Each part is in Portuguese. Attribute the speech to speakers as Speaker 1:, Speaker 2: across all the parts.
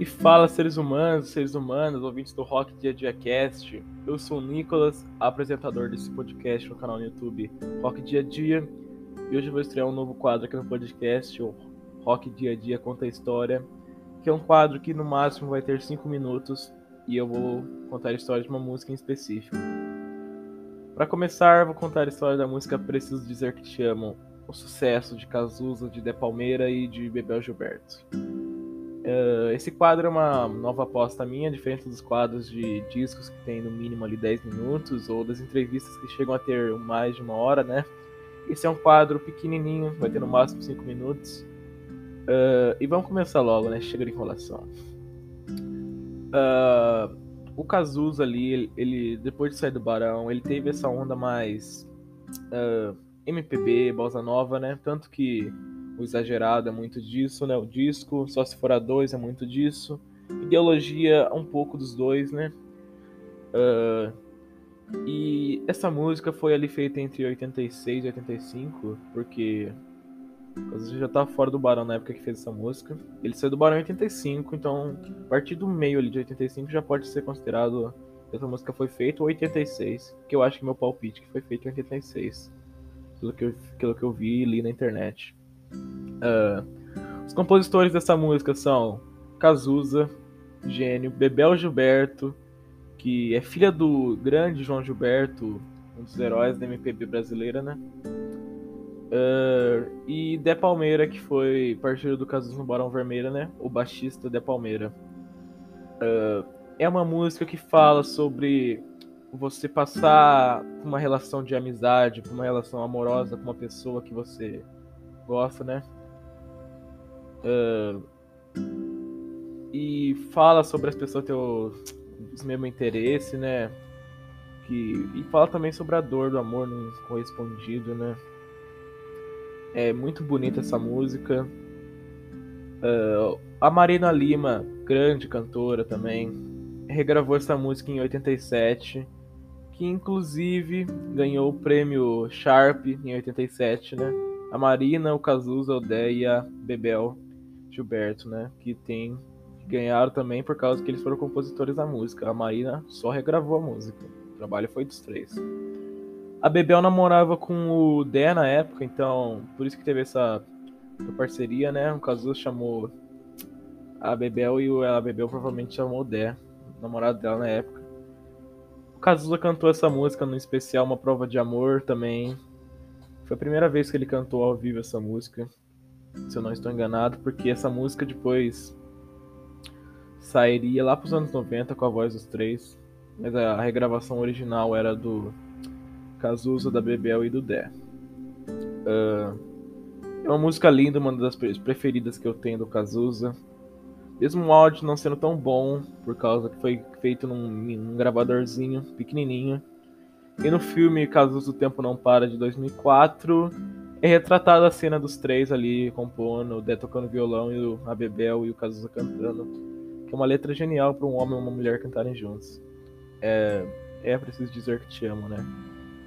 Speaker 1: E fala seres humanos, seres humanos, ouvintes do Rock Dia Dia Cast. Eu sou o Nicolas, apresentador desse podcast no canal no YouTube Rock Dia Dia. E hoje eu vou estrear um novo quadro aqui no podcast, o Rock Dia Dia Conta a História, que é um quadro que no máximo vai ter 5 minutos e eu vou contar a história de uma música em específico. Para começar, vou contar a história da música Preciso Dizer Que Te Amo, o sucesso de Cazuza, de De Palmeira e de Bebel Gilberto. Uh, esse quadro é uma nova aposta minha, diferente dos quadros de discos que tem no mínimo ali 10 minutos, ou das entrevistas que chegam a ter mais de uma hora, né? Esse é um quadro pequenininho, vai ter no máximo 5 minutos. Uh, e vamos começar logo, né? Chega de enrolação. Uh, o Cazuza ali, ele, ele, depois de sair do Barão, ele teve essa onda mais MPB, bossa nova, né? Tanto que o exagerado é muito disso, né? O disco, só se for a dois é muito disso. Ideologia, um pouco dos dois, né? Uh, e essa música foi ali feita entre 86 e 85, porque você já estava fora do Barão na época que fez essa música. Ele saiu do Barão em 85, então a partir do meio ali de 85 já pode ser considerado que essa música foi feita, ou 86, que eu acho que é meu palpite que foi feito em 86, pelo que eu, pelo que eu vi e li na internet. Uh, os compositores dessa música são Cazuza, gênio, Bebel Gilberto, que é filha do grande João Gilberto, um dos heróis da MPB brasileira, né? Uh, e De Palmeira, que foi parceiro do Cazuza no Barão Vermelho, né? O baixista De Palmeira. Uh, é uma música que fala sobre você passar uma relação de amizade, uma relação amorosa com uma pessoa que você gosta, né? Uh, e fala sobre as pessoas ter o, os mesmos interesses, né? Que, e fala também sobre a dor do amor não correspondido, né? É muito bonita essa música. Uh, a Marina Lima, grande cantora também, regravou essa música em 87, que inclusive ganhou o prêmio Sharp em 87, né? A Marina, o Cazuza, o a Bebel Gilberto, né? Que tem ganharam também por causa que eles foram compositores da música. A Marina só regravou a música. O trabalho foi dos três. A Bebel namorava com o Dé na época, então por isso que teve essa, parceria, né? O Cazuza chamou a Bebel e a Bebel provavelmente chamou o Dé, namorado dela na época. O Cazuza cantou essa música no especial Uma Prova de Amor também, foi a primeira vez que ele cantou ao vivo essa música, se eu não estou enganado, porque essa música depois sairia lá para os anos 90 com a voz dos três, mas a regravação original era do Cazuza, da Bebel e do Dé. Uh, é uma música linda, uma das preferidas que eu tenho do Cazuza. Mesmo o áudio não sendo tão bom, por causa que foi feito num, num gravadorzinho pequenininho, e no filme Casos do Tempo Não Para, de 2004, é retratada a cena dos três ali compondo, o Dé tocando violão e o Abebel e o Cazuza cantando. Que é uma letra genial para um homem e uma mulher cantarem juntos. É, é preciso dizer que te amo, né?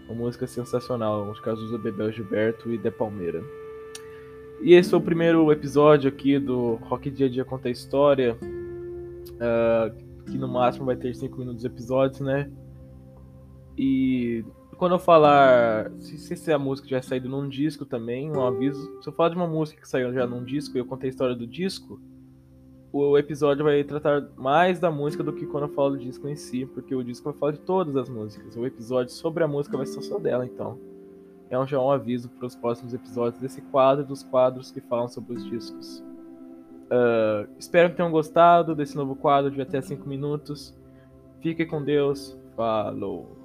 Speaker 1: Uma música sensacional, de Cazuza, Bebel Gilberto e De Palmeira. E esse foi o primeiro episódio aqui do Rock Dia a Dia Conta a História. Uh, que no máximo vai ter 5 minutos de episódios, né? E quando eu falar, se, se a música já saído num disco também, um aviso. Se eu falar de uma música que saiu já num disco e eu contei a história do disco, o episódio vai tratar mais da música do que quando eu falo do disco em si, porque o disco vai falar de todas as músicas. O episódio sobre a música vai ser só dela, então. É um, já um aviso para os próximos episódios desse quadro dos quadros que falam sobre os discos. Uh, espero que tenham gostado desse novo quadro de até 5 minutos. Fique com Deus. Falou!